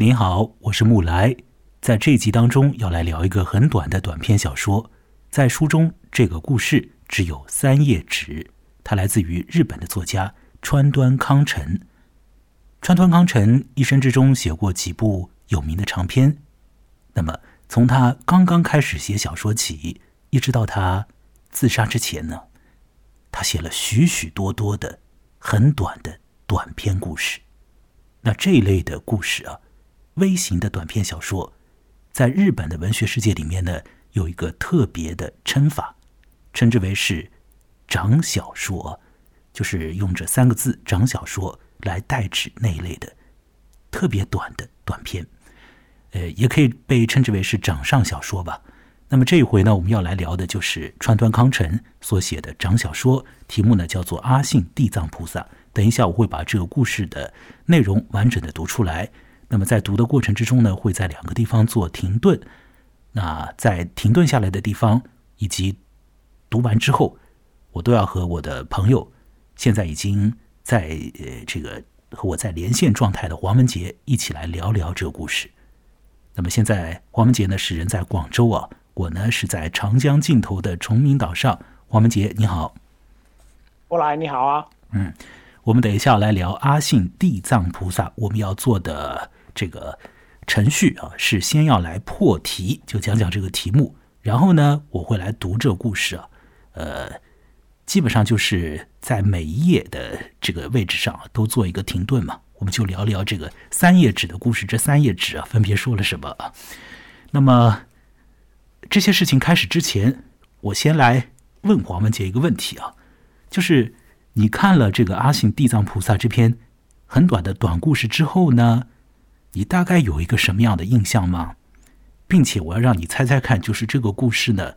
您好，我是木来，在这集当中要来聊一个很短的短篇小说。在书中，这个故事只有三页纸，它来自于日本的作家川端康成。川端康成一生之中写过几部有名的长篇，那么从他刚刚开始写小说起，一直到他自杀之前呢，他写了许许多多的很短的短篇故事。那这一类的故事啊，微型的短篇小说，在日本的文学世界里面呢，有一个特别的称法，称之为是长小说，就是用这三个字“长小说”来代指那一类的特别短的短篇，呃，也可以被称之为是掌上小说吧。那么这一回呢，我们要来聊的就是川端康成所写的长小说，题目呢叫做《阿信地藏菩萨》。等一下，我会把这个故事的内容完整的读出来。那么在读的过程之中呢，会在两个地方做停顿。那在停顿下来的地方，以及读完之后，我都要和我的朋友，现在已经在呃这个和我在连线状态的黄文杰一起来聊聊这个故事。那么现在黄文杰呢是人在广州啊，我呢是在长江尽头的崇明岛上。黄文杰你好，过来你好啊，嗯。我们等一下来聊阿信地藏菩萨。我们要做的这个程序啊，是先要来破题，就讲讲这个题目。然后呢，我会来读这个故事啊。呃，基本上就是在每一页的这个位置上都做一个停顿嘛。我们就聊聊这个三页纸的故事。这三页纸啊，分别说了什么啊？那么这些事情开始之前，我先来问黄文杰一个问题啊，就是。你看了这个阿信地藏菩萨这篇很短的短故事之后呢，你大概有一个什么样的印象吗？并且我要让你猜猜看，就是这个故事呢，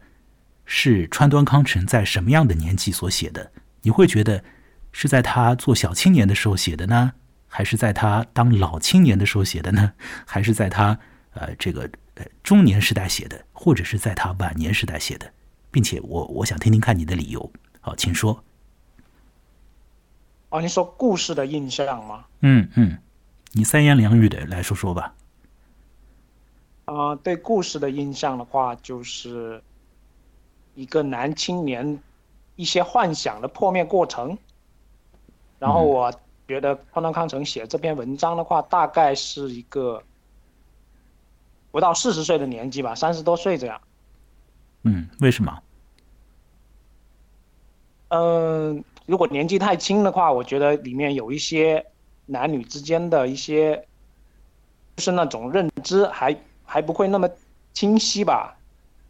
是川端康成在什么样的年纪所写的？你会觉得是在他做小青年的时候写的呢，还是在他当老青年的时候写的呢？还是在他呃这个呃中年时代写的，或者是在他晚年时代写的？并且我我想听听看你的理由。好，请说。哦，你说故事的印象吗？嗯嗯，你三言两语的来说说吧。啊，对故事的印象的话，就是一个男青年一些幻想的破灭过程。然后我觉得川端康成写这篇文章的话，大概是一个不到四十岁的年纪吧，三十多岁这样。嗯，为什么？嗯。如果年纪太轻的话，我觉得里面有一些男女之间的一些，就是那种认知还还不会那么清晰吧。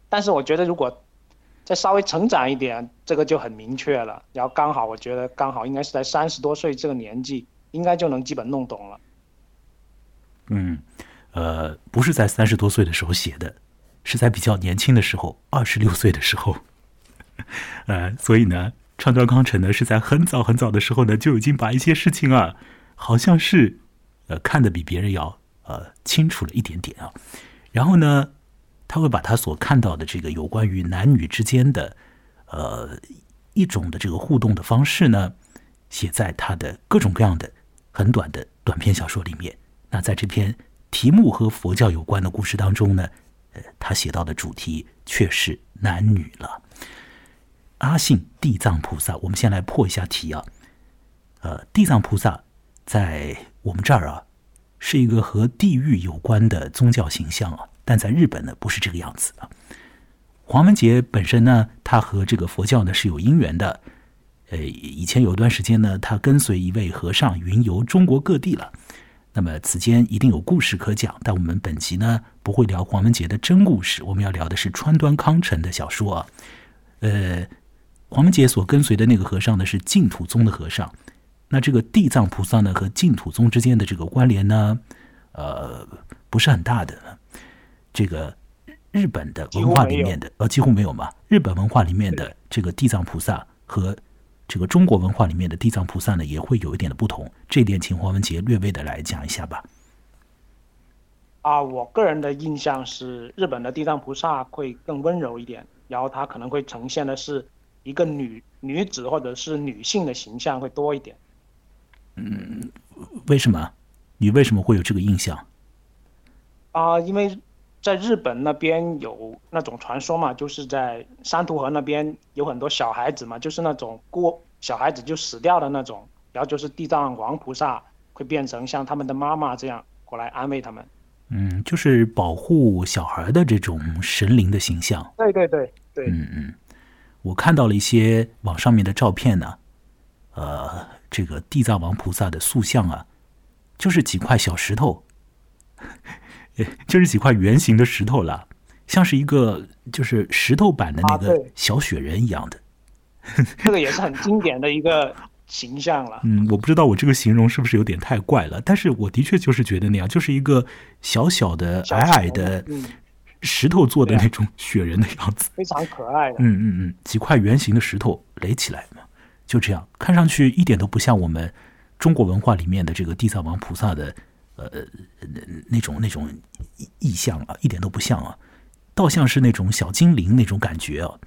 但是我觉得如果再稍微成长一点，这个就很明确了。然后刚好我觉得刚好应该是在三十多岁这个年纪，应该就能基本弄懂了。嗯，呃，不是在三十多岁的时候写的，是在比较年轻的时候，二十六岁的时候。呃，所以呢。川端康成呢，是在很早很早的时候呢，就已经把一些事情啊，好像是，呃，看得比别人要呃清楚了一点点啊。然后呢，他会把他所看到的这个有关于男女之间的呃一种的这个互动的方式呢，写在他的各种各样的很短的短篇小说里面。那在这篇题目和佛教有关的故事当中呢，呃，他写到的主题却是男女了。阿信地藏菩萨，我们先来破一下题啊。呃，地藏菩萨在我们这儿啊，是一个和地狱有关的宗教形象啊，但在日本呢，不是这个样子啊。黄文杰本身呢，他和这个佛教呢是有因缘的。呃，以前有一段时间呢，他跟随一位和尚云游中国各地了。那么此间一定有故事可讲，但我们本集呢不会聊黄文杰的真故事，我们要聊的是川端康成的小说啊。呃。黄文杰所跟随的那个和尚呢，是净土宗的和尚。那这个地藏菩萨呢，和净土宗之间的这个关联呢，呃，不是很大的。这个日本的文化里面的，呃，几乎没有嘛。日本文化里面的这个地藏菩萨和这个中国文化里面的地藏菩萨呢，也会有一点的不同。这点，请黄文杰略微的来讲一下吧。啊，我个人的印象是，日本的地藏菩萨会更温柔一点，然后它可能会呈现的是。一个女女子或者是女性的形象会多一点。嗯，为什么？你为什么会有这个印象？啊，因为在日本那边有那种传说嘛，就是在山图河那边有很多小孩子嘛，就是那种过小孩子就死掉的那种，然后就是地藏王菩萨会变成像他们的妈妈这样过来安慰他们。嗯，就是保护小孩的这种神灵的形象。对对对对。嗯嗯，我看到了一些网上面的照片呢，呃，这个地藏王菩萨的塑像啊，就是几块小石头，就是几块圆形的石头了，像是一个就是石头版的那个小雪人一样的。这个也是很经典的一个。形象了，嗯，我不知道我这个形容是不是有点太怪了，但是我的确就是觉得那样，就是一个小小的、矮矮的石头做的那种雪人的样子，非常可爱的。嗯嗯嗯，几块圆形的石头垒起来嘛，就这样，看上去一点都不像我们中国文化里面的这个地藏王菩萨的呃那种那种意象啊，一点都不像啊，倒像是那种小精灵那种感觉啊，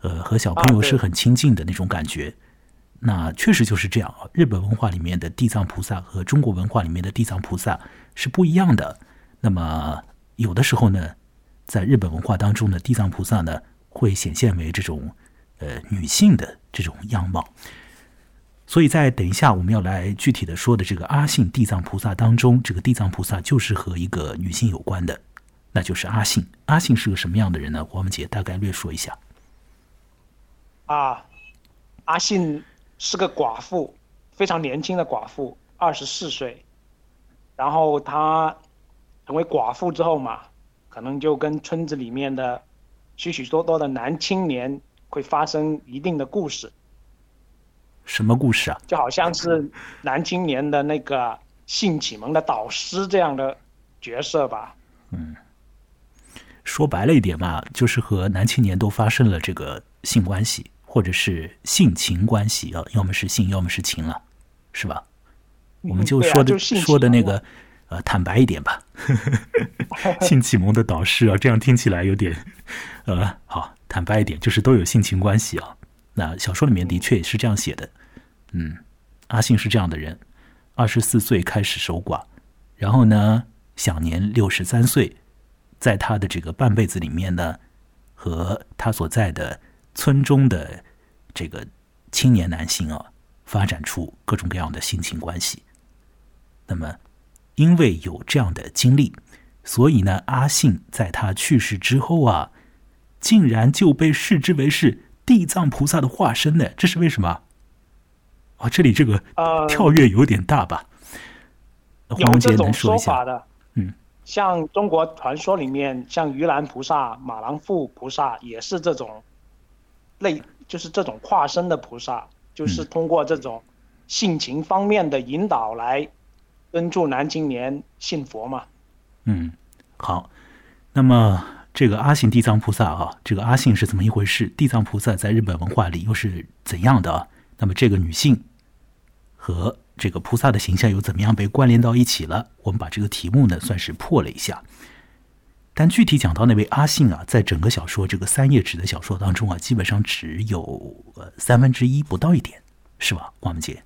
呃，和小朋友是很亲近的那种感觉。那确实就是这样啊！日本文化里面的地藏菩萨和中国文化里面的地藏菩萨是不一样的。那么有的时候呢，在日本文化当中的地藏菩萨呢，会显现为这种呃女性的这种样貌。所以在等一下我们要来具体的说的这个阿信地藏菩萨当中，这个地藏菩萨就是和一个女性有关的，那就是阿信。阿信是个什么样的人呢？黄文杰大概略说一下。啊，阿信。是个寡妇，非常年轻的寡妇，二十四岁。然后她成为寡妇之后嘛，可能就跟村子里面的许许多多的男青年会发生一定的故事。什么故事啊？就好像是男青年的那个性启蒙的导师这样的角色吧。嗯，说白了一点嘛，就是和男青年都发生了这个性关系。或者是性情关系啊，要么是性，要么是情了，是吧？我们就说的说的那个，呃，坦白一点吧。性启蒙的导师啊，这样听起来有点，呃，好，坦白一点，就是都有性情关系啊。那小说里面的确也是这样写的。嗯，阿信是这样的人，二十四岁开始守寡，然后呢，享年六十三岁，在他的这个半辈子里面呢，和他所在的。村中的这个青年男性啊，发展出各种各样的性情关系。那么，因为有这样的经历，所以呢，阿信在他去世之后啊，竟然就被视之为是地藏菩萨的化身呢？这是为什么？啊，这里这个跳跃有点大吧？有这种说法的，嗯，像中国传说里面，像盂兰菩萨、马郎驸菩萨也是这种。类就是这种化身的菩萨，就是通过这种性情方面的引导来帮助男青年信佛嘛。嗯，好。那么这个阿信地藏菩萨啊，这个阿信是怎么一回事？地藏菩萨在日本文化里又是怎样的？那么这个女性和这个菩萨的形象又怎么样被关联到一起了？我们把这个题目呢，算是破了一下。但具体讲到那位阿信啊，在整个小说这个三页纸的小说当中啊，基本上只有呃三分之一不到一点，是吧，王文杰？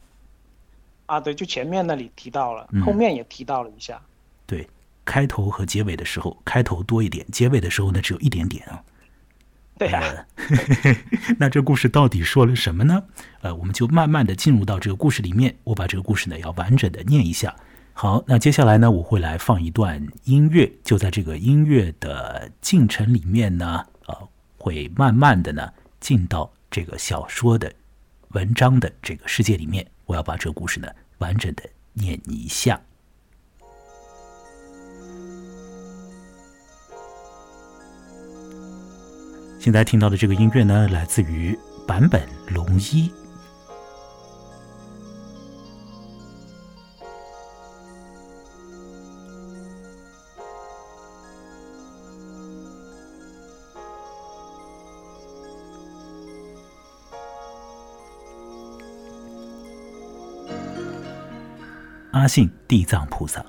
啊，对，就前面那里提到了，后面也提到了一下。对，开头和结尾的时候，开头多一点，结尾的时候呢，只有一点点啊。对呀。那这故事到底说了什么呢？呃，我们就慢慢的进入到这个故事里面，我把这个故事呢要完整的念一下。好，那接下来呢，我会来放一段音乐。就在这个音乐的进程里面呢，呃，会慢慢的呢进到这个小说的文章的这个世界里面。我要把这个故事呢完整的念一下。现在听到的这个音乐呢，来自于坂本龙一。阿信地藏菩萨，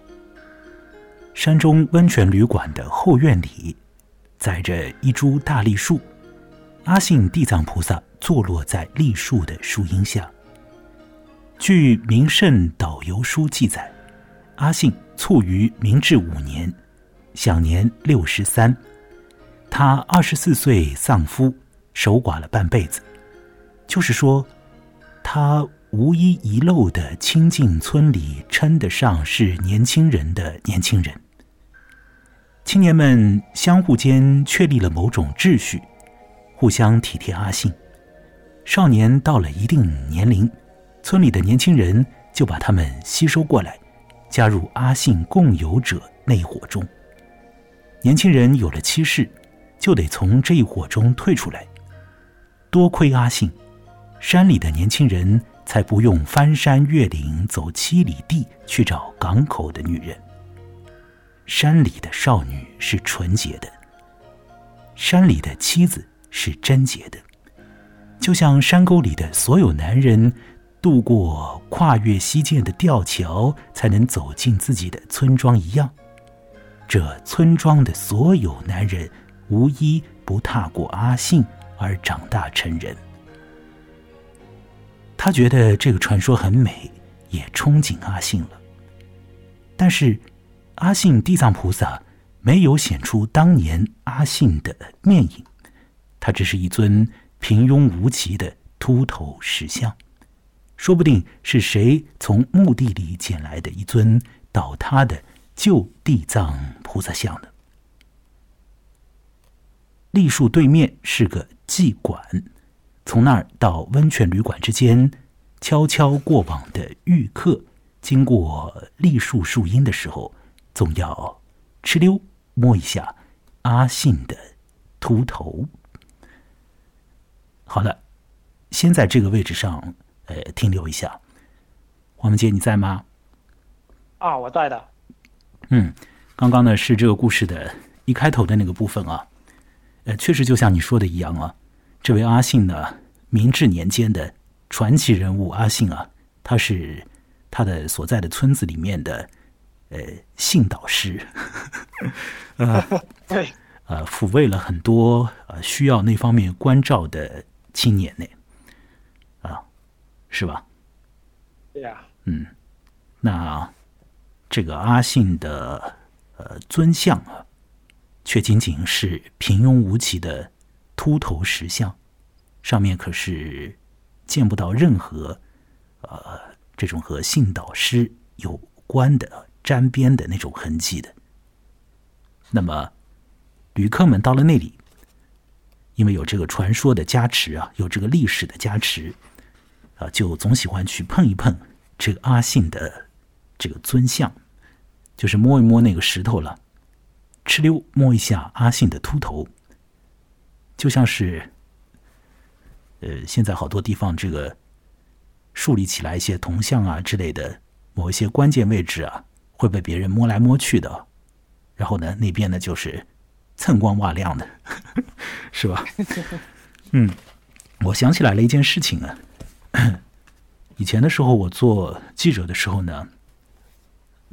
山中温泉旅馆的后院里，载着一株大栗树。阿信地藏菩萨坐落在栗树的树荫下。据《名胜导游书》记载，阿信卒于明治五年，享年六十三。他二十四岁丧夫，守寡了半辈子。就是说，他无一遗漏的亲近村里称得上是年轻人的年轻人。青年们相互间确立了某种秩序，互相体贴阿信。少年到了一定年龄，村里的年轻人就把他们吸收过来，加入阿信共有者那一伙中。年轻人有了妻室，就得从这一伙中退出来。多亏阿信，山里的年轻人才不用翻山越岭走七里地去找港口的女人。山里的少女是纯洁的，山里的妻子是贞洁的。就像山沟里的所有男人，渡过跨越溪涧的吊桥，才能走进自己的村庄一样，这村庄的所有男人，无一不踏过阿信而长大成人。他觉得这个传说很美，也憧憬阿信了。但是，阿信地藏菩萨没有显出当年阿信的面影，他只是一尊。平庸无奇的秃头石像，说不定是谁从墓地里捡来的一尊倒塌的旧地藏菩萨像呢？栗树对面是个妓馆，从那儿到温泉旅馆之间，悄悄过往的玉客，经过栗树树荫的时候，总要哧溜摸一下阿信的秃头。好的，先在这个位置上，呃，停留一下。黄文杰，你在吗？啊，我在的。嗯，刚刚呢是这个故事的一开头的那个部分啊，呃，确实就像你说的一样啊，这位阿信呢，明治年间的传奇人物阿信啊，他是他的所在的村子里面的呃性导师，呃，对，呃，抚慰了很多呃需要那方面关照的。青年呢？啊，是吧？对呀。嗯，那这个阿信的呃尊像啊，却仅仅是平庸无奇的秃头石像，上面可是见不到任何呃这种和性导师有关的沾边的那种痕迹的。那么，旅客们到了那里。因为有这个传说的加持啊，有这个历史的加持，啊，就总喜欢去碰一碰这个阿信的这个尊像，就是摸一摸那个石头了，哧溜摸一下阿信的秃头，就像是，呃，现在好多地方这个树立起来一些铜像啊之类的，某一些关键位置啊，会被别人摸来摸去的，然后呢，那边呢就是。锃光瓦亮的，是吧？嗯，我想起来了一件事情啊。以前的时候，我做记者的时候呢，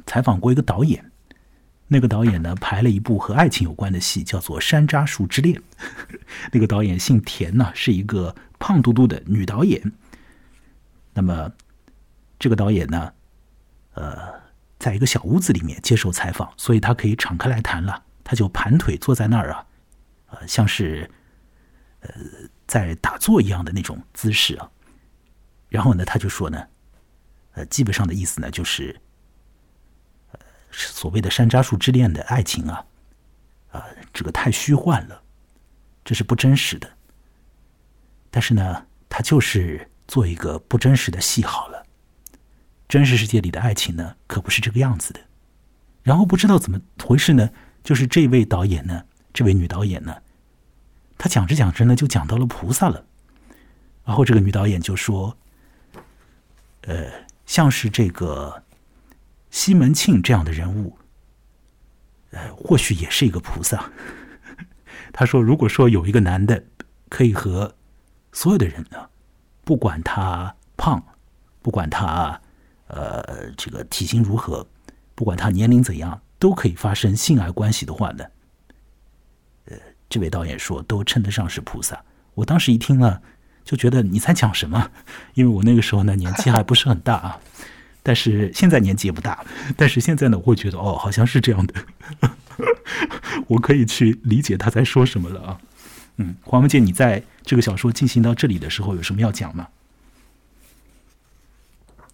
采访过一个导演。那个导演呢，排了一部和爱情有关的戏，叫做《山楂树之恋》。那个导演姓田呢，是一个胖嘟嘟的女导演。那么，这个导演呢，呃，在一个小屋子里面接受采访，所以他可以敞开来谈了。他就盘腿坐在那儿啊，呃，像是呃在打坐一样的那种姿势啊。然后呢，他就说呢，呃，基本上的意思呢，就是呃所谓的山楂树之恋的爱情啊，啊，这个太虚幻了，这是不真实的。但是呢，他就是做一个不真实的戏好了。真实世界里的爱情呢，可不是这个样子的。然后不知道怎么回事呢？就是这位导演呢，这位女导演呢，她讲着讲着呢，就讲到了菩萨了。然后这个女导演就说：“呃，像是这个西门庆这样的人物，呃，或许也是一个菩萨。”她说：“如果说有一个男的可以和所有的人呢，不管他胖，不管他呃这个体型如何，不管他年龄怎样。”都可以发生性爱关系的话呢，呃，这位导演说都称得上是菩萨。我当时一听了，就觉得你在讲什么？因为我那个时候呢年纪还不是很大啊，但是现在年纪也不大，但是现在呢我会觉得哦好像是这样的，我可以去理解他在说什么了啊。嗯，黄文杰，你在这个小说进行到这里的时候，有什么要讲吗？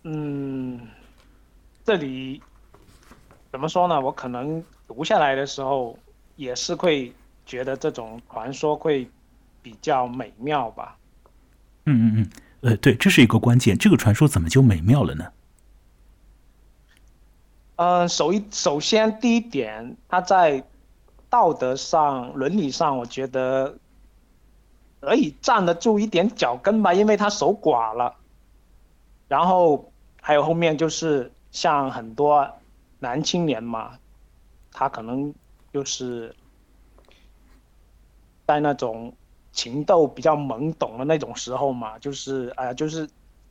嗯，这里怎么说呢？我可能读下来的时候，也是会觉得这种传说会比较美妙吧。嗯嗯嗯，呃，对，这是一个关键。这个传说怎么就美妙了呢？嗯，首一首先第一点，它在道德上、伦理上，我觉得可以站得住一点脚跟吧，因为他守寡了。然后还有后面就是像很多男青年嘛，他可能就是在那种情窦比较懵懂的那种时候嘛，就是呃，就是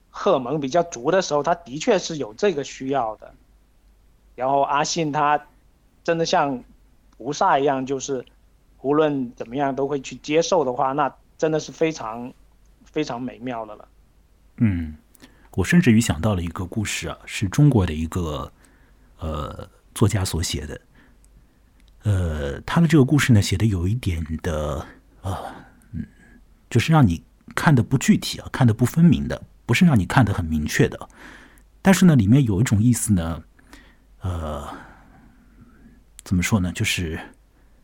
荷尔蒙比较足的时候，他的确是有这个需要的。然后阿信他真的像菩萨一样，就是无论怎么样都会去接受的话，那真的是非常非常美妙的了。嗯，我甚至于想到了一个故事啊，是中国的一个呃作家所写的。呃，他的这个故事呢，写的有一点的呃，嗯，就是让你看的不具体啊，看的不分明的，不是让你看的很明确的。但是呢，里面有一种意思呢。呃，怎么说呢？就是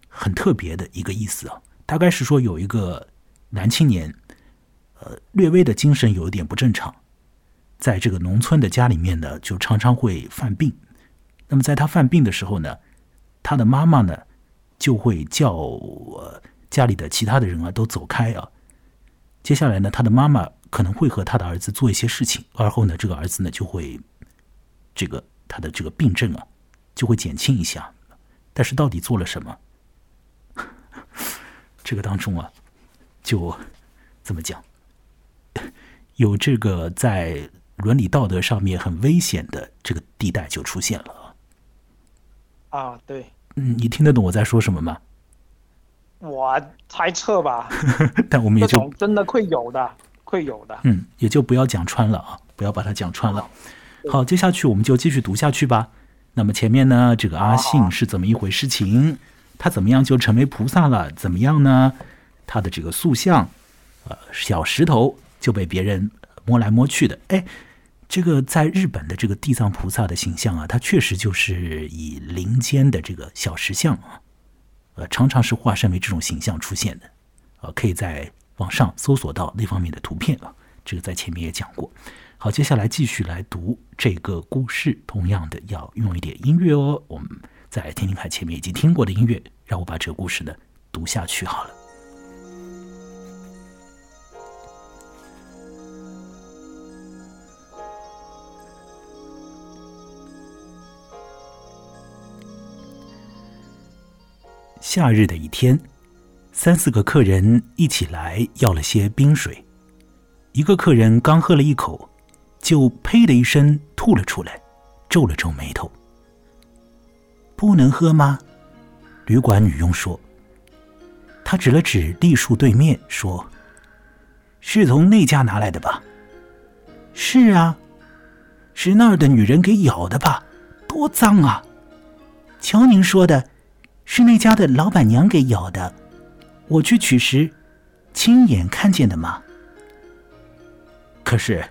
很特别的一个意思啊。大概是说，有一个男青年，呃，略微的精神有一点不正常，在这个农村的家里面呢，就常常会犯病。那么在他犯病的时候呢，他的妈妈呢就会叫家里的其他的人啊都走开啊。接下来呢，他的妈妈可能会和他的儿子做一些事情，而后呢，这个儿子呢就会这个。他的这个病症啊，就会减轻一下，但是到底做了什么？这个当中啊，就怎么讲？有这个在伦理道德上面很危险的这个地带就出现了啊！对，嗯，你听得懂我在说什么吗？我猜测吧，但我们也就真的会有的，会有的。嗯，也就不要讲穿了啊，不要把它讲穿了。好，接下去我们就继续读下去吧。那么前面呢，这个阿信是怎么一回事情？他怎么样就成为菩萨了？怎么样呢？他的这个塑像，呃，小石头就被别人摸来摸去的。哎，这个在日本的这个地藏菩萨的形象啊，它确实就是以林间的这个小石像啊，呃，常常是化身为这种形象出现的。呃，可以在网上搜索到那方面的图片啊。这个在前面也讲过。好，接下来继续来读这个故事。同样的，要用一点音乐哦。我们在听听看前面已经听过的音乐，让我把这个故事呢读下去好了。夏日的一天，三四个客人一起来要了些冰水，一个客人刚喝了一口。就呸的一声吐了出来，皱了皱眉头。不能喝吗？旅馆女佣说。他指了指栗树对面，说：“是从那家拿来的吧？”“是啊，是那儿的女人给咬的吧？多脏啊！”“瞧您说的，是那家的老板娘给咬的。我去取时，亲眼看见的嘛。”“可是。”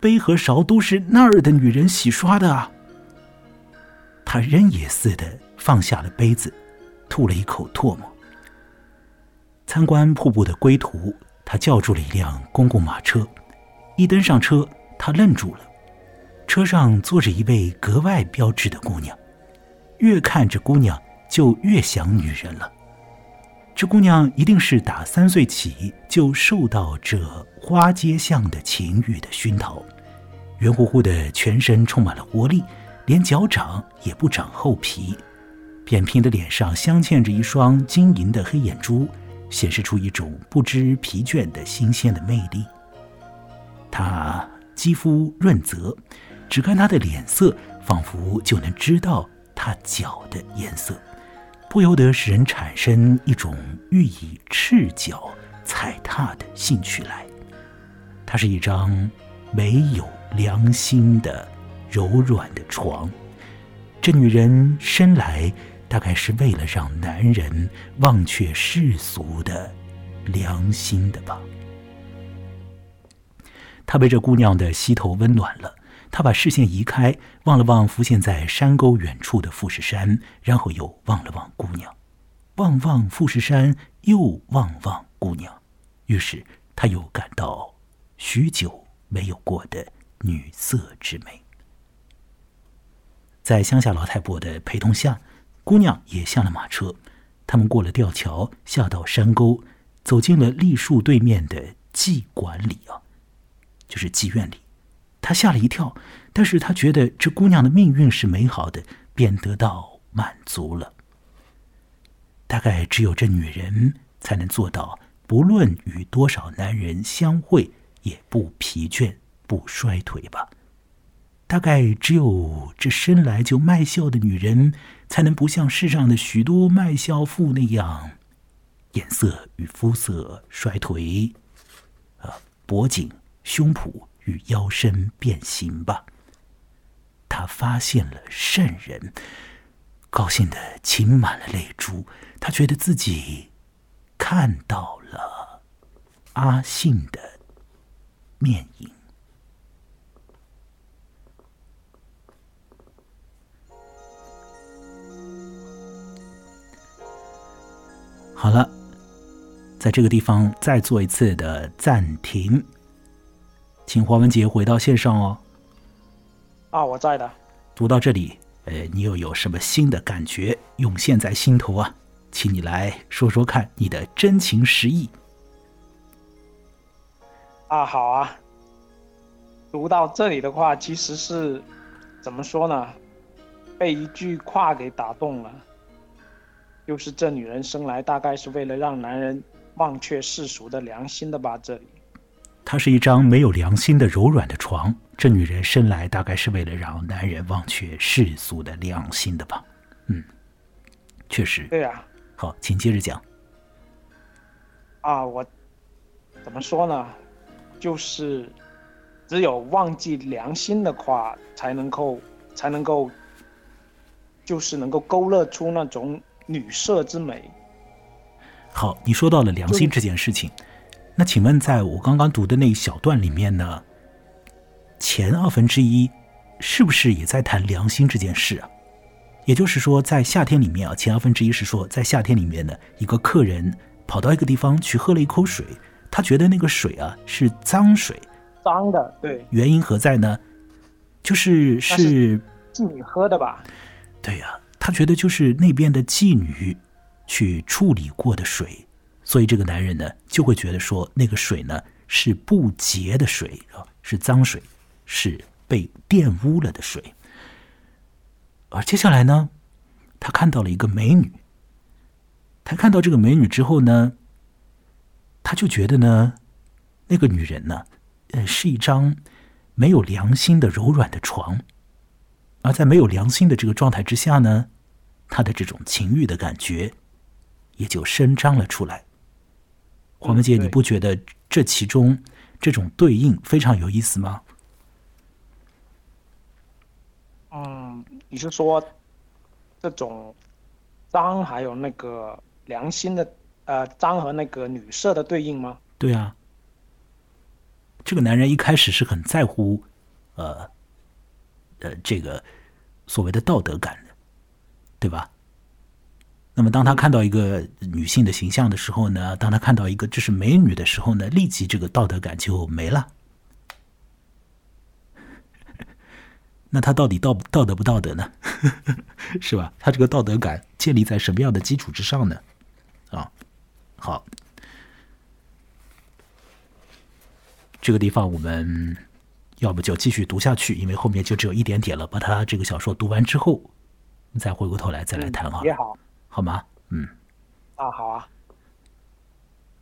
杯和勺都是那儿的女人洗刷的啊！他扔也似的放下了杯子，吐了一口唾沫。参观瀑布的归途，他叫住了一辆公共马车。一登上车，他愣住了。车上坐着一位格外标致的姑娘，越看这姑娘就越想女人了。这姑娘一定是打三岁起就受到这花街巷的情欲的熏陶，圆乎乎的全身充满了活力，连脚掌也不长厚皮，扁平的脸上镶嵌着一双晶莹的黑眼珠，显示出一种不知疲倦的新鲜的魅力。她肌肤润泽，只看她的脸色，仿佛就能知道她脚的颜色。不由得使人产生一种欲以赤脚踩踏的兴趣来。它是一张没有良心的柔软的床。这女人生来大概是为了让男人忘却世俗的良心的吧。他被这姑娘的膝头温暖了，他把视线移开，望了望浮现在山沟远处的富士山，然后又望了望姑娘，望望富士山，又望望姑娘，于是他又感到许久没有过的女色之美。在乡下老太婆的陪同下，姑娘也下了马车，他们过了吊桥，下到山沟，走进了栗树对面的妓馆里啊。就是妓院里，他吓了一跳，但是他觉得这姑娘的命运是美好的，便得到满足了。大概只有这女人才能做到，不论与多少男人相会，也不疲倦、不衰退吧。大概只有这生来就卖笑的女人，才能不像世上的许多卖笑妇那样，颜色与肤色衰颓，呃，脖颈。胸脯与腰身变形吧。他发现了圣人，高兴的噙满了泪珠。他觉得自己看到了阿信的面影。好了，在这个地方再做一次的暂停。请黄文杰回到线上哦。啊，我在的。读到这里，呃，你又有什么新的感觉涌现在心头啊？请你来说说看你的真情实意。啊，好啊。读到这里的话，其实是怎么说呢？被一句话给打动了，就是这女人生来大概是为了让男人忘却世俗的良心的吧？这里。它是一张没有良心的柔软的床。这女人生来大概是为了让男人忘却世俗的良心的吧？嗯，确实。对呀。好，请接着讲。啊，我怎么说呢？就是只有忘记良心的话，才能够才能够，就是能够勾勒出那种女色之美。好，你说到了良心这件事情。那请问，在我刚刚读的那一小段里面呢，前二分之一是不是也在谈良心这件事啊？也就是说，在夏天里面啊，前二分之一是说，在夏天里面呢，一个客人跑到一个地方去喝了一口水，他觉得那个水啊是脏水，脏的，对。原因何在呢？就是是妓女喝的吧？对呀，他觉得就是那边的妓女去处理过的水。所以这个男人呢，就会觉得说，那个水呢是不洁的水啊，是脏水，是被玷污了的水。而接下来呢，他看到了一个美女。他看到这个美女之后呢，他就觉得呢，那个女人呢，呃，是一张没有良心的柔软的床。而在没有良心的这个状态之下呢，他的这种情欲的感觉也就伸张了出来。黄文杰，你不觉得这其中这种对应非常有意思吗？嗯，你是说这种脏还有那个良心的呃脏和那个女色的对应吗？对啊，这个男人一开始是很在乎呃呃这个所谓的道德感的，对吧？那么，当他看到一个女性的形象的时候呢？当他看到一个这是美女的时候呢？立即这个道德感就没了。那他到底道道德不道德呢？是吧？他这个道德感建立在什么样的基础之上呢？啊，好，这个地方我们要不就继续读下去，因为后面就只有一点点了。把他这个小说读完之后，再回过头来再来谈也好。好吗？嗯，啊，好啊，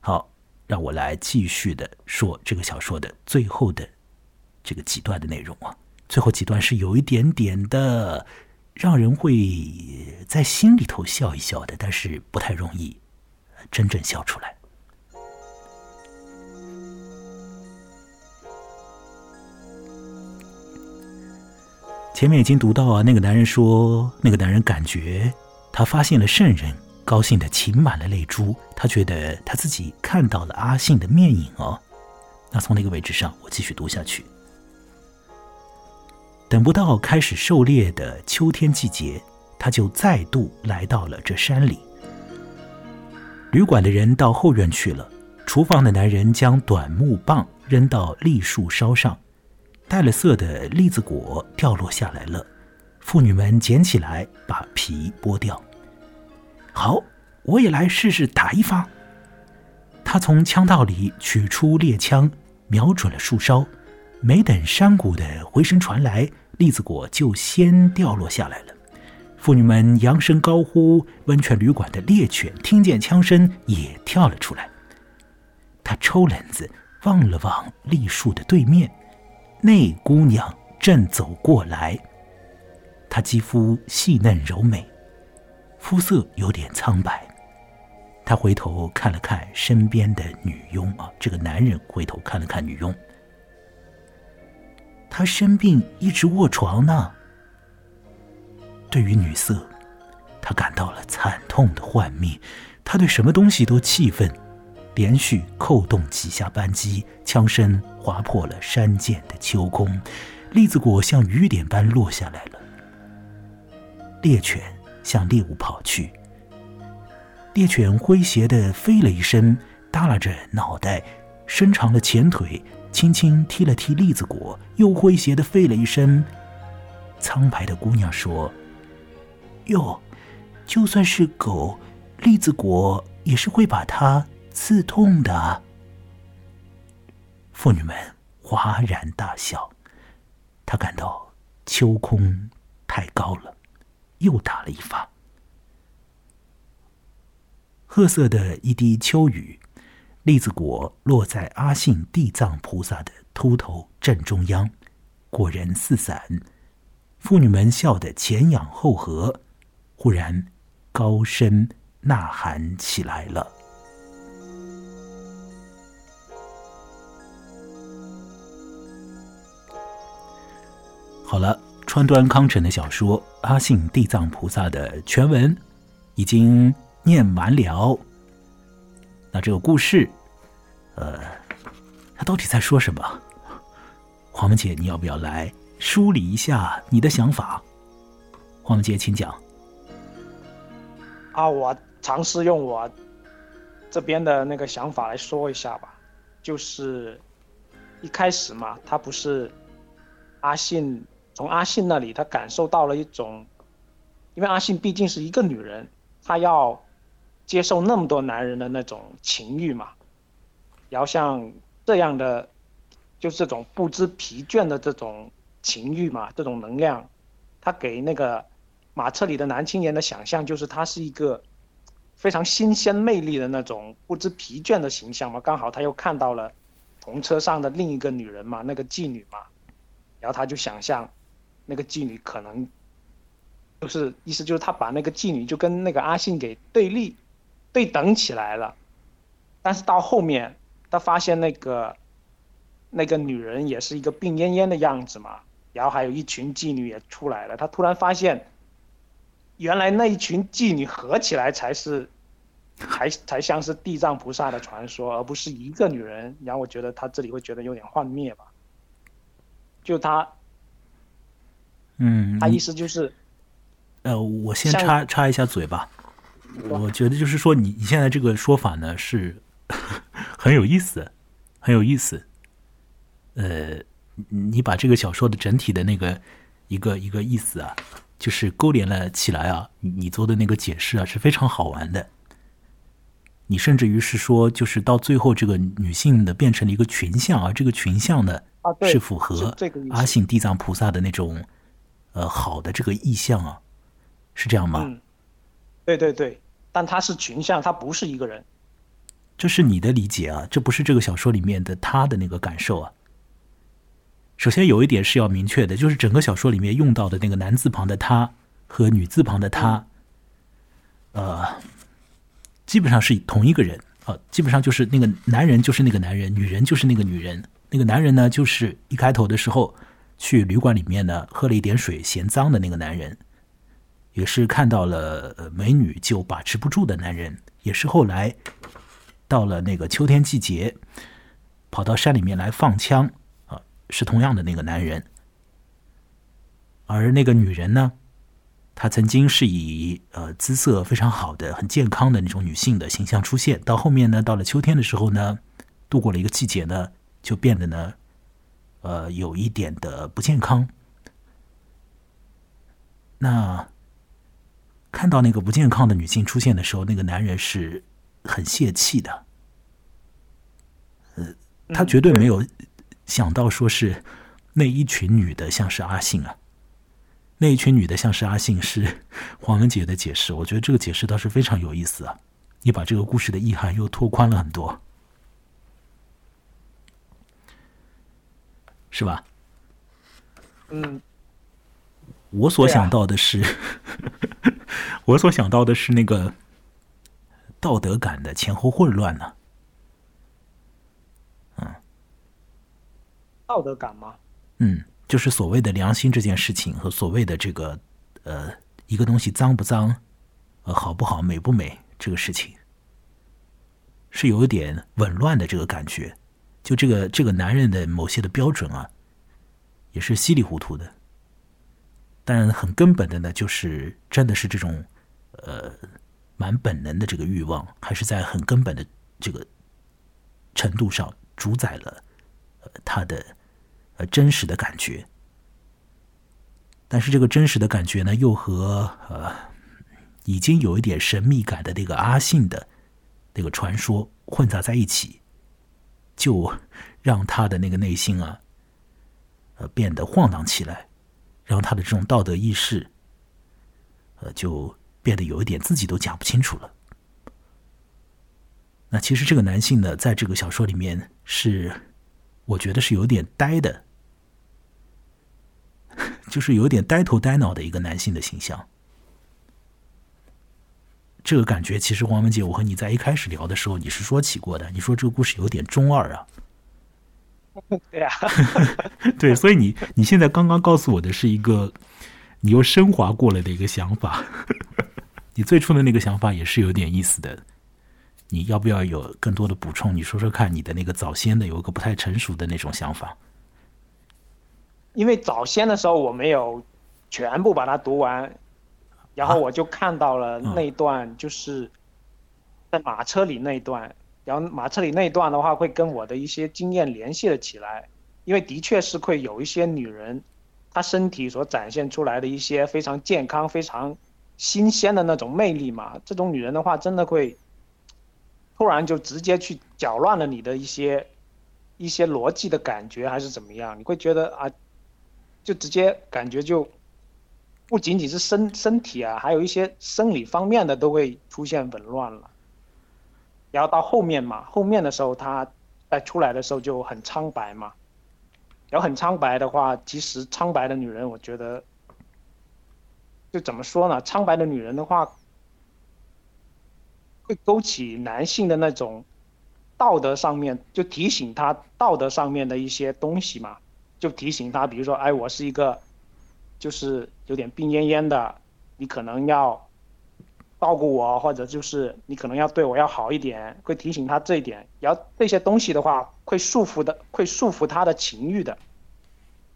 好，让我来继续的说这个小说的最后的这个几段的内容啊。最后几段是有一点点的让人会在心里头笑一笑的，但是不太容易真正笑出来。前面已经读到啊，那个男人说，那个男人感觉。他发现了圣人，高兴的噙满了泪珠。他觉得他自己看到了阿信的面影哦。那从那个位置上，我继续读下去。等不到开始狩猎的秋天季节，他就再度来到了这山里。旅馆的人到后院去了，厨房的男人将短木棒扔到栗树梢上，带了色的栗子果掉落下来了。妇女们捡起来，把皮剥掉。好，我也来试试打一发。他从枪道里取出猎枪，瞄准了树梢。没等山谷的回声传来，栗子果就先掉落下来了。妇女们扬声高呼，温泉旅馆的猎犬听见枪声也跳了出来。他抽冷子望了望栗树的对面，那姑娘正走过来。她肌肤细嫩柔美，肤色有点苍白。他回头看了看身边的女佣啊，这个男人回头看了看女佣。他生病，一直卧床呢。对于女色，他感到了惨痛的幻灭。他对什么东西都气愤，连续扣动几下扳机，枪声划破了山涧的秋空，栗子果像雨点般落下来了。猎犬向猎物跑去，猎犬诙谐的飞了一声，耷拉着脑袋，伸长了前腿。轻轻踢了踢栗子果，又诙谐的吠了一声。苍白的姑娘说：“哟，就算是狗，栗子果也是会把它刺痛的。”妇女们哗然大笑。她感到秋空太高了，又打了一发。褐色的一滴秋雨。栗子果落在阿信地藏菩萨的秃头正中央，果仁四散，妇女们笑得前仰后合，忽然高声呐喊起来了。好了，川端康成的小说《阿信地藏菩萨》的全文已经念完了。那这个故事，呃，他到底在说什么？黄文杰，你要不要来梳理一下你的想法？黄文杰，请讲。啊，我尝试用我这边的那个想法来说一下吧。就是一开始嘛，他不是阿信，从阿信那里他感受到了一种，因为阿信毕竟是一个女人，她要。接受那么多男人的那种情欲嘛，然后像这样的，就这种不知疲倦的这种情欲嘛，这种能量，他给那个马车里的男青年的想象就是他是一个非常新鲜魅力的那种不知疲倦的形象嘛。刚好他又看到了同车上的另一个女人嘛，那个妓女嘛，然后他就想象那个妓女可能就是意思就是他把那个妓女就跟那个阿信给对立。对等起来了，但是到后面，他发现那个那个女人也是一个病恹恹的样子嘛，然后还有一群妓女也出来了。他突然发现，原来那一群妓女合起来才是，还才像是地藏菩萨的传说，而不是一个女人。然后我觉得他这里会觉得有点幻灭吧，就他，嗯，他意思就是，呃，我先插插一下嘴吧。我觉得就是说，你你现在这个说法呢是 很有意思，很有意思。呃，你把这个小说的整体的那个一个一个意思啊，就是勾连了起来啊。你做的那个解释啊是非常好玩的。你甚至于是说，就是到最后这个女性的变成了一个群像，而这个群像呢是符合阿信地藏菩萨的那种呃好的这个意象啊，是这样吗？对对对，但他是群像，他不是一个人。这是你的理解啊，这不是这个小说里面的他的那个感受啊。首先有一点是要明确的，就是整个小说里面用到的那个男字旁的他和女字旁的他，呃，基本上是同一个人啊，基本上就是那个男人就是那个男人，女人就是那个女人。那个男人呢，就是一开头的时候去旅馆里面呢喝了一点水嫌脏的那个男人。也是看到了美女就把持不住的男人，也是后来到了那个秋天季节，跑到山里面来放枪啊，是同样的那个男人。而那个女人呢，她曾经是以呃姿色非常好的、很健康的那种女性的形象出现，到后面呢，到了秋天的时候呢，度过了一个季节呢，就变得呢，呃，有一点的不健康。那看到那个不健康的女性出现的时候，那个男人是很泄气的。呃，他绝对没有想到说是那一群女的像是阿信啊。那一群女的像是阿信，是黄文杰的解释。我觉得这个解释倒是非常有意思啊！你把这个故事的意涵又拓宽了很多，是吧？嗯，我所想到的是，我所想到的是那个道德感的前后混乱呢。嗯，道德感吗？嗯。就是所谓的良心这件事情和所谓的这个，呃，一个东西脏不脏，呃，好不好，美不美，这个事情是有一点紊乱的这个感觉。就这个这个男人的某些的标准啊，也是稀里糊涂的。但很根本的呢，就是真的是这种，呃，蛮本能的这个欲望，还是在很根本的这个程度上主宰了，他的呃。真实的感觉，但是这个真实的感觉呢，又和呃已经有一点神秘感的那个阿信的那个传说混杂在一起，就让他的那个内心啊，呃变得晃荡起来，让他的这种道德意识，呃就变得有一点自己都讲不清楚了。那其实这个男性呢，在这个小说里面是，我觉得是有点呆的。就是有点呆头呆脑的一个男性的形象，这个感觉其实黄文杰，我和你在一开始聊的时候，你是说起过的。你说这个故事有点中二啊，对呀，对，所以你你现在刚刚告诉我的是一个你又升华过了的一个想法，你最初的那个想法也是有点意思的。你要不要有更多的补充？你说说看，你的那个早先的有一个不太成熟的那种想法。因为早先的时候我没有全部把它读完，然后我就看到了那一段，就是在马车里那一段，然后马车里那一段的话会跟我的一些经验联系了起来，因为的确是会有一些女人，她身体所展现出来的一些非常健康、非常新鲜的那种魅力嘛，这种女人的话真的会突然就直接去搅乱了你的一些一些逻辑的感觉，还是怎么样？你会觉得啊。就直接感觉就不仅仅是身身体啊，还有一些生理方面的都会出现紊乱了。然后到后面嘛，后面的时候他在出来的时候就很苍白嘛。然后很苍白的话，其实苍白的女人，我觉得就怎么说呢？苍白的女人的话，会勾起男性的那种道德上面，就提醒他道德上面的一些东西嘛。就提醒他，比如说，哎，我是一个，就是有点病恹恹的，你可能要照顾我，或者就是你可能要对我要好一点，会提醒他这一点。然后这些东西的话，会束缚的，会束缚他的情欲的。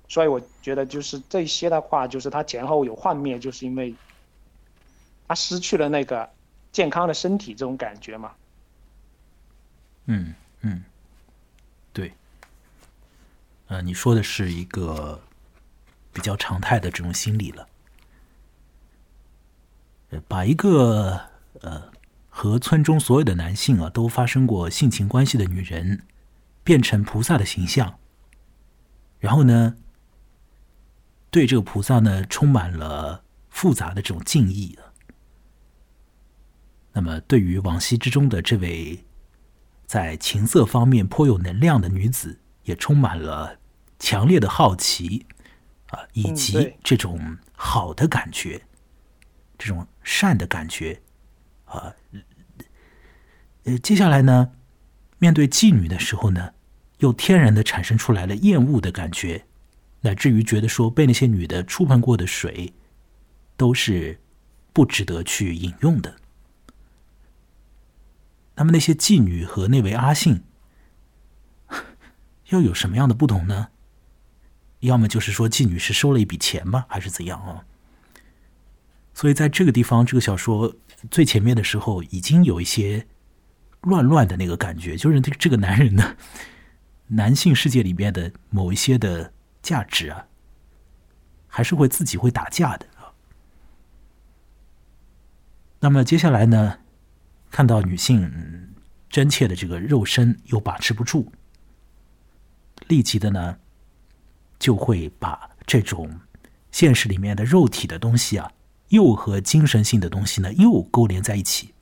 所以我觉得，就是这些的话，就是他前后有幻灭，就是因为他失去了那个健康的身体这种感觉嘛。嗯嗯。对呃，你说的是一个比较常态的这种心理了。把一个呃和村中所有的男性啊都发生过性情关系的女人变成菩萨的形象，然后呢，对这个菩萨呢充满了复杂的这种敬意那么，对于往昔之中的这位在情色方面颇有能量的女子。也充满了强烈的好奇啊，以及这种好的感觉，这种善的感觉啊。呃，接下来呢，面对妓女的时候呢，又天然的产生出来了厌恶的感觉，乃至于觉得说被那些女的触碰过的水都是不值得去饮用的。那么那些妓女和那位阿信 又有什么样的不同呢？要么就是说妓女是收了一笔钱吗，还是怎样啊？所以在这个地方，这个小说最前面的时候，已经有一些乱乱的那个感觉，就是这这个男人呢，男性世界里面的某一些的价值啊，还是会自己会打架的啊。那么接下来呢，看到女性真切的这个肉身又把持不住，立即的呢。就会把这种现实里面的肉体的东西啊，又和精神性的东西呢，又勾连在一起。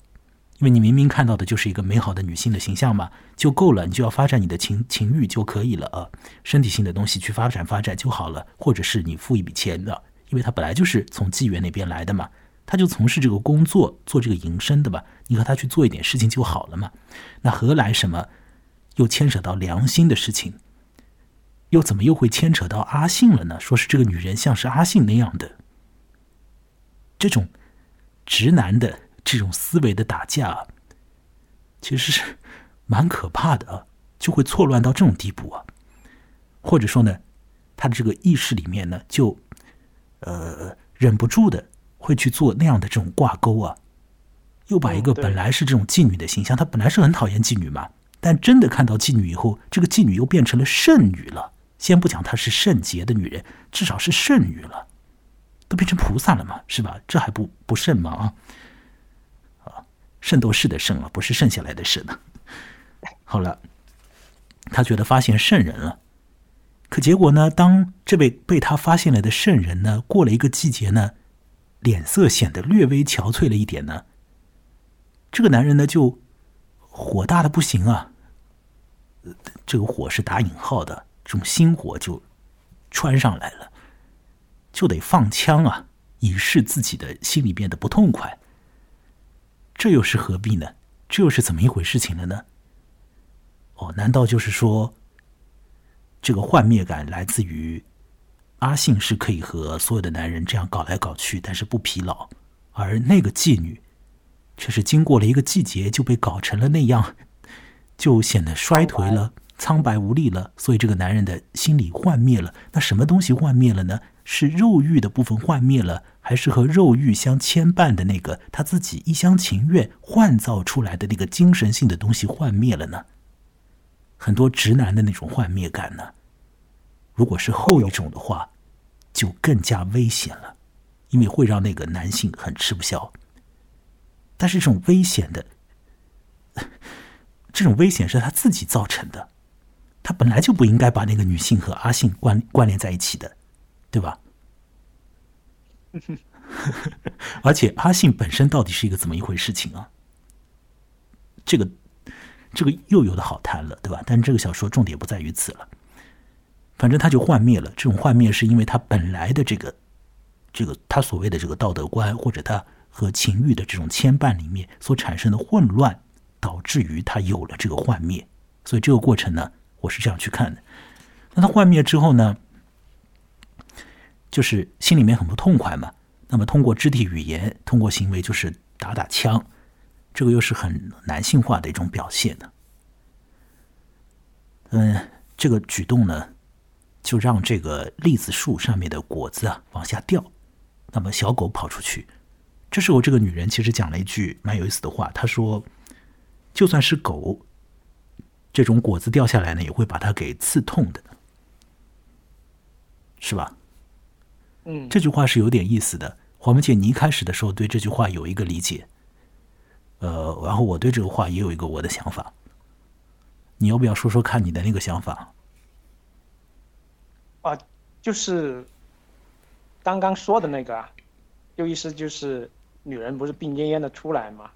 因为你明明看到的就是一个美好的女性的形象嘛，就够了，你就要发展你的情情欲就可以了啊。身体性的东西去发展发展就好了，或者是你付一笔钱的，因为他本来就是从妓院那边来的嘛，他就从事这个工作，做这个营生的吧，你和他去做一点事情就好了嘛。那何来什么又牵扯到良心的事情？又怎么又会牵扯到阿信了呢？说是这个女人像是阿信那样的，这种直男的这种思维的打架，其实是蛮可怕的啊！就会错乱到这种地步啊，或者说呢，他的这个意识里面呢，就呃忍不住的会去做那样的这种挂钩啊，又把一个本来是这种妓女的形象，他本来是很讨厌妓女嘛，但真的看到妓女以后，这个妓女又变成了剩女了。先不讲她是圣洁的女人，至少是圣女了，都变成菩萨了嘛，是吧？这还不不圣吗？啊，啊，圣斗士的圣啊，不是剩下来的圣呢。好了，他觉得发现圣人了，可结果呢？当这位被他发现了的圣人呢，过了一个季节呢，脸色显得略微憔悴了一点呢，这个男人呢就火大的不行啊，这个火是打引号的。这种心火就窜上来了，就得放枪啊，以示自己的心里边的不痛快。这又是何必呢？这又是怎么一回事情了呢？哦，难道就是说，这个幻灭感来自于阿信是可以和所有的男人这样搞来搞去，但是不疲劳，而那个妓女却是经过了一个季节就被搞成了那样，就显得衰颓了。苍白无力了，所以这个男人的心理幻灭了。那什么东西幻灭了呢？是肉欲的部分幻灭了，还是和肉欲相牵绊的那个他自己一厢情愿幻造出来的那个精神性的东西幻灭了呢？很多直男的那种幻灭感呢，如果是后一种的话，就更加危险了，因为会让那个男性很吃不消。但是这种危险的，这种危险是他自己造成的。他本来就不应该把那个女性和阿信关关联在一起的，对吧？而且阿信本身到底是一个怎么一回事情啊？这个这个又有的好谈了，对吧？但这个小说重点不在于此了。反正他就幻灭了，这种幻灭是因为他本来的这个这个他所谓的这个道德观或者他和情欲的这种牵绊里面所产生的混乱，导致于他有了这个幻灭。所以这个过程呢？我是这样去看的，那他幻灭之后呢，就是心里面很不痛快嘛。那么通过肢体语言，通过行为，就是打打枪，这个又是很男性化的一种表现呢。嗯，这个举动呢，就让这个栗子树上面的果子啊往下掉。那么小狗跑出去，这时候这个女人其实讲了一句蛮有意思的话，她说：“就算是狗。”这种果子掉下来呢，也会把它给刺痛的，是吧？嗯，这句话是有点意思的。黄梅姐，你一开始的时候对这句话有一个理解，呃，然后我对这个话也有一个我的想法。你要不要说说看你的那个想法？啊，就是刚刚说的那个啊，就意思就是女人不是病恹恹的出来嘛，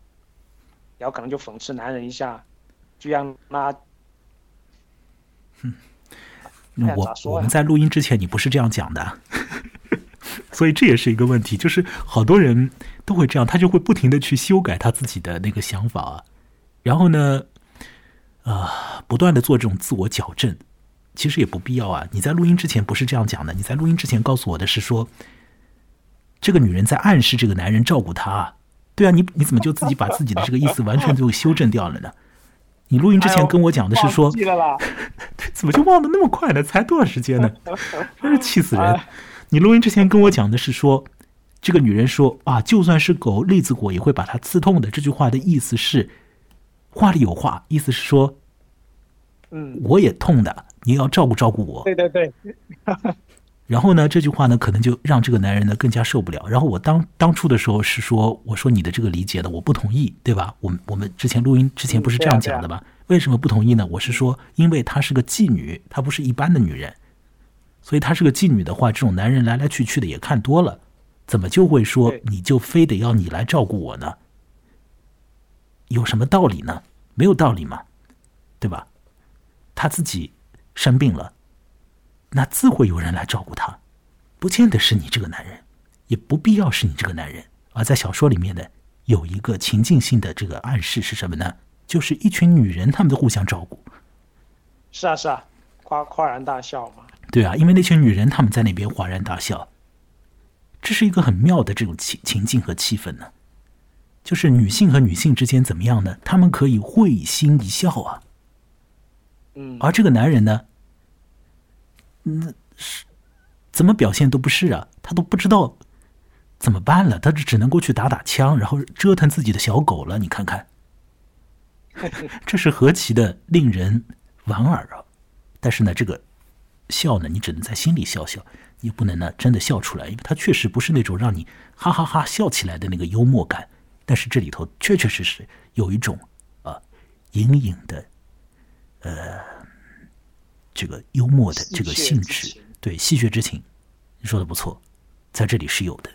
然后可能就讽刺男人一下，就让他。我我们在录音之前，你不是这样讲的，所以这也是一个问题。就是好多人都会这样，他就会不停的去修改他自己的那个想法，然后呢，啊，不断的做这种自我矫正，其实也不必要啊。你在录音之前不是这样讲的，你在录音之前告诉我的是说，这个女人在暗示这个男人照顾她。对啊，你你怎么就自己把自己的这个意思完全就修正掉了呢？你录音之前跟我讲的是说，怎么就忘得那么快呢？才多少时间呢？真是气死人！你录音之前跟我讲的是说，这个女人说啊，就算是狗，栗子果也会把它刺痛的。这句话的意思是话里有话，意思是说，嗯，我也痛的，你要照顾照顾我。对对对。然后呢，这句话呢，可能就让这个男人呢更加受不了。然后我当当初的时候是说，我说你的这个理解呢，我不同意，对吧？我们我们之前录音之前不是这样讲的吗？为什么不同意呢？我是说，因为她是个妓女，她不是一般的女人，所以她是个妓女的话，这种男人来来去去的也看多了，怎么就会说你就非得要你来照顾我呢？有什么道理呢？没有道理嘛，对吧？她自己生病了。那自会有人来照顾他，不见得是你这个男人，也不必要是你这个男人。而在小说里面呢，有一个情境性的这个暗示是什么呢？就是一群女人，她们的互相照顾。是啊，是啊，夸夸然大笑嘛。对啊，因为那群女人她们在那边哗然大笑，这是一个很妙的这种情情境和气氛呢。就是女性和女性之间怎么样呢？她们可以会心一笑啊。嗯。而这个男人呢？那是怎么表现都不是啊，他都不知道怎么办了，他只只能过去打打枪，然后折腾自己的小狗了。你看看，这是何其的令人莞尔啊！但是呢，这个笑呢，你只能在心里笑笑，你不能呢真的笑出来，因为他确实不是那种让你哈哈哈笑起来的那个幽默感。但是这里头确确实实有一种啊隐隐的呃。这个幽默的这个性质，对戏谑之情，你说的不错，在这里是有的，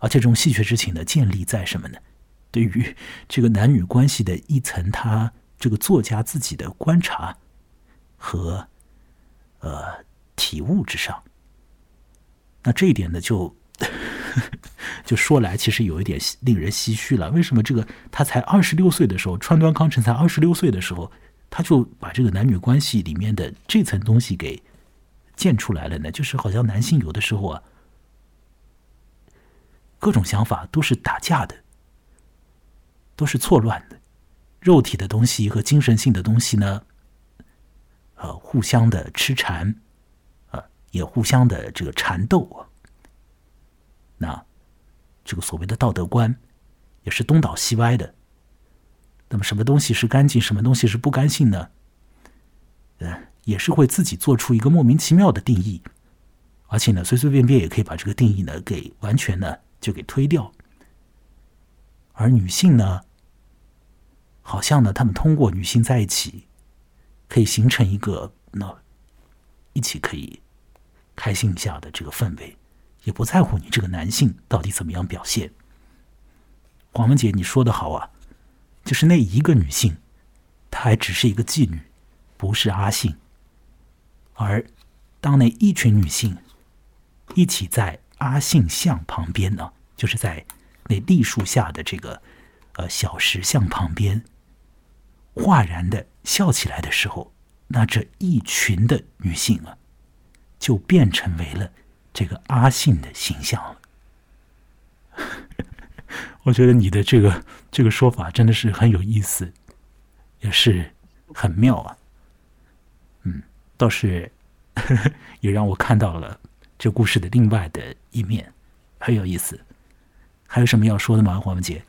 而且这种戏谑之情呢，建立在什么呢？对于这个男女关系的一层，他这个作家自己的观察和呃体悟之上。那这一点呢，就 就说来，其实有一点令人唏嘘了。为什么这个他才二十六岁的时候，川端康成才二十六岁的时候？他就把这个男女关系里面的这层东西给建出来了呢，就是好像男性有的时候啊，各种想法都是打架的，都是错乱的，肉体的东西和精神性的东西呢，呃，互相的痴缠，啊，也互相的这个缠斗啊，那这个所谓的道德观也是东倒西歪的。那么，什么东西是干净，什么东西是不干净呢？呃，也是会自己做出一个莫名其妙的定义，而且呢，随随便便也可以把这个定义呢给完全呢就给推掉。而女性呢，好像呢，他们通过女性在一起，可以形成一个那一起可以开心一下的这个氛围，也不在乎你这个男性到底怎么样表现。黄文杰，你说的好啊。就是那一个女性，她还只是一个妓女，不是阿信。而当那一群女性一起在阿信像旁边呢，就是在那栗树下的这个呃小石像旁边，哗然的笑起来的时候，那这一群的女性啊，就变成为了这个阿信的形象了。我觉得你的这个这个说法真的是很有意思，也是很妙啊。嗯，倒是 也让我看到了这故事的另外的一面，很有意思。还有什么要说的吗，黄文杰？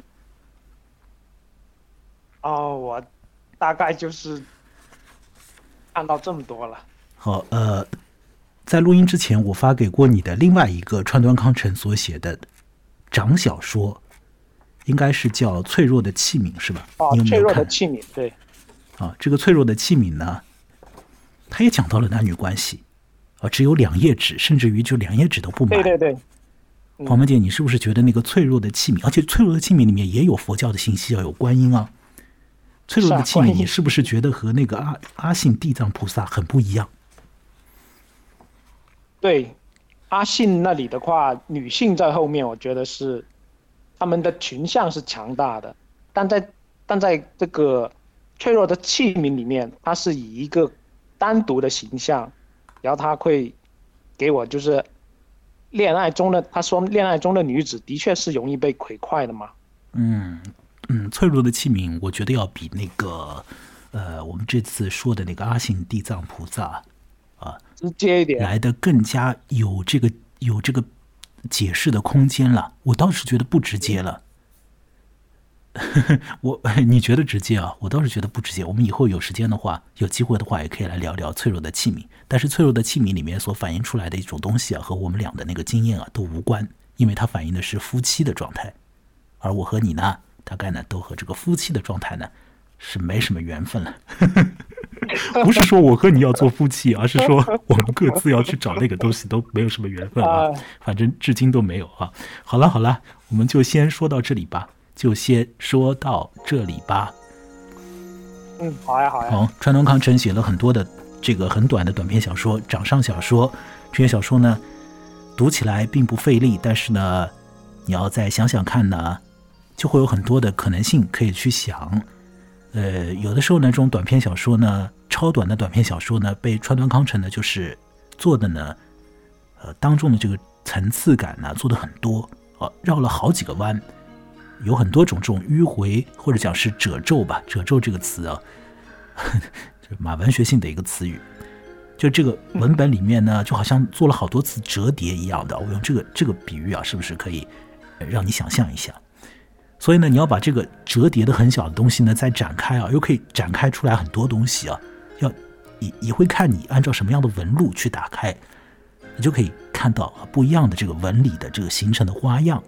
哦，我大概就是看到这么多了。好，呃，在录音之前，我发给过你的另外一个川端康成所写的长小说。应该是叫《脆弱的器皿》是吧？哦，脆弱的器皿，对。啊，这个脆弱的器皿呢，他也讲到了男女关系，啊，只有两页纸，甚至于就两页纸都不满。对对对。黄文杰，你是不是觉得那个脆弱的器皿，而且脆弱的器皿里面也有佛教的信息，要有观音啊？脆弱的器皿，你是不是觉得和那个阿阿信地藏菩萨很不一样？对，阿信那里的话，女性在后面，我觉得是。他们的群像是强大的，但在但在这个脆弱的器皿里面，它是以一个单独的形象，然后他会给我就是恋爱中的他说恋爱中的女子的确是容易被毁坏的嘛。嗯嗯，脆弱的器皿，我觉得要比那个呃，我们这次说的那个阿信地藏菩萨啊，直接一点，来的更加有这个有这个解释的空间了。我倒是觉得不直接了。我 你觉得直接啊？我倒是觉得不直接。我们以后有时间的话，有机会的话，也可以来聊聊脆弱的器皿。但是脆弱的器皿里面所反映出来的一种东西啊，和我们俩的那个经验啊都无关，因为它反映的是夫妻的状态，而我和你呢，大概呢都和这个夫妻的状态呢是没什么缘分了。不是说我和你要做夫妻，而是说我们各自要去找那个东西都没有什么缘分啊，反正至今都没有啊。好了好了，我们就先说到这里吧。就先说到这里吧。嗯，好呀，好呀。好，川东康成写了很多的这个很短的短篇小说、掌上小说。这些小说呢，读起来并不费力，但是呢，你要再想想看呢，就会有很多的可能性可以去想。呃，有的时候呢，这种短篇小说呢，超短的短篇小说呢，被川端康成呢，就是做的呢，呃，当中的这个层次感呢，做的很多，呃，绕了好几个弯。有很多种这种迂回，或者讲是褶皱吧，褶皱这个词啊，这马文学性的一个词语。就这个文本里面呢，就好像做了好多次折叠一样的。我用这个这个比喻啊，是不是可以让你想象一下？所以呢，你要把这个折叠的很小的东西呢再展开啊，又可以展开出来很多东西啊。要也也会看你按照什么样的纹路去打开，你就可以看到不一样的这个纹理的这个形成的花样。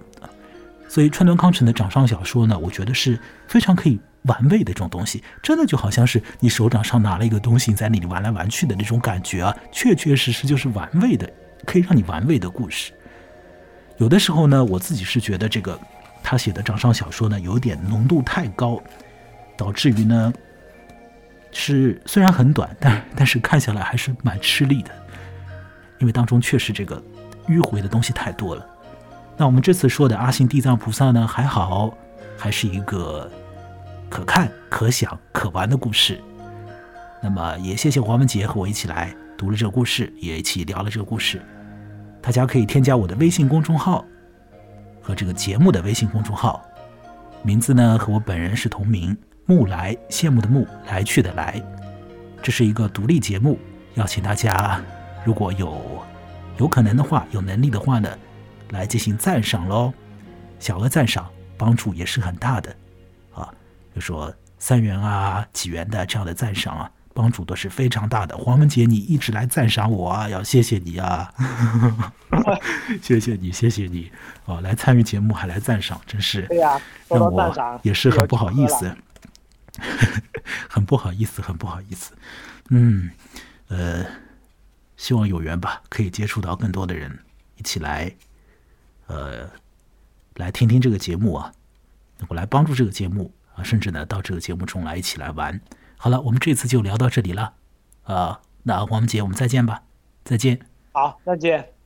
所以川端康成的掌上小说呢，我觉得是非常可以玩味的这种东西，真的就好像是你手掌上拿了一个东西，在那里玩来玩去的那种感觉啊，确确实实就是玩味的，可以让你玩味的故事。有的时候呢，我自己是觉得这个他写的掌上小说呢，有点浓度太高，导致于呢是虽然很短，但但是看下来还是蛮吃力的，因为当中确实这个迂回的东西太多了。那我们这次说的阿信地藏菩萨呢，还好，还是一个可看、可想、可玩的故事。那么也谢谢黄文杰和我一起来读了这个故事，也一起聊了这个故事。大家可以添加我的微信公众号和这个节目的微信公众号，名字呢和我本人是同名，木来羡慕的慕来去的来。这是一个独立节目，邀请大家如果有有可能的话，有能力的话呢。来进行赞赏喽，小额赞赏帮助也是很大的，啊，就说三元啊、几元的这样的赞赏啊，帮助都是非常大的。黄文杰，你一直来赞赏我啊，要谢谢你啊，谢谢你，谢谢你，哦，来参与节目还来赞赏，真是对呀，让我也是很不好意思，很不好意思，很不好意思，嗯，呃，希望有缘吧，可以接触到更多的人，一起来。呃，来听听这个节目啊，我来帮助这个节目啊，甚至呢到这个节目中来一起来玩。好了，我们这次就聊到这里了，啊，那黄文杰，我们再见吧，再见。好，再见。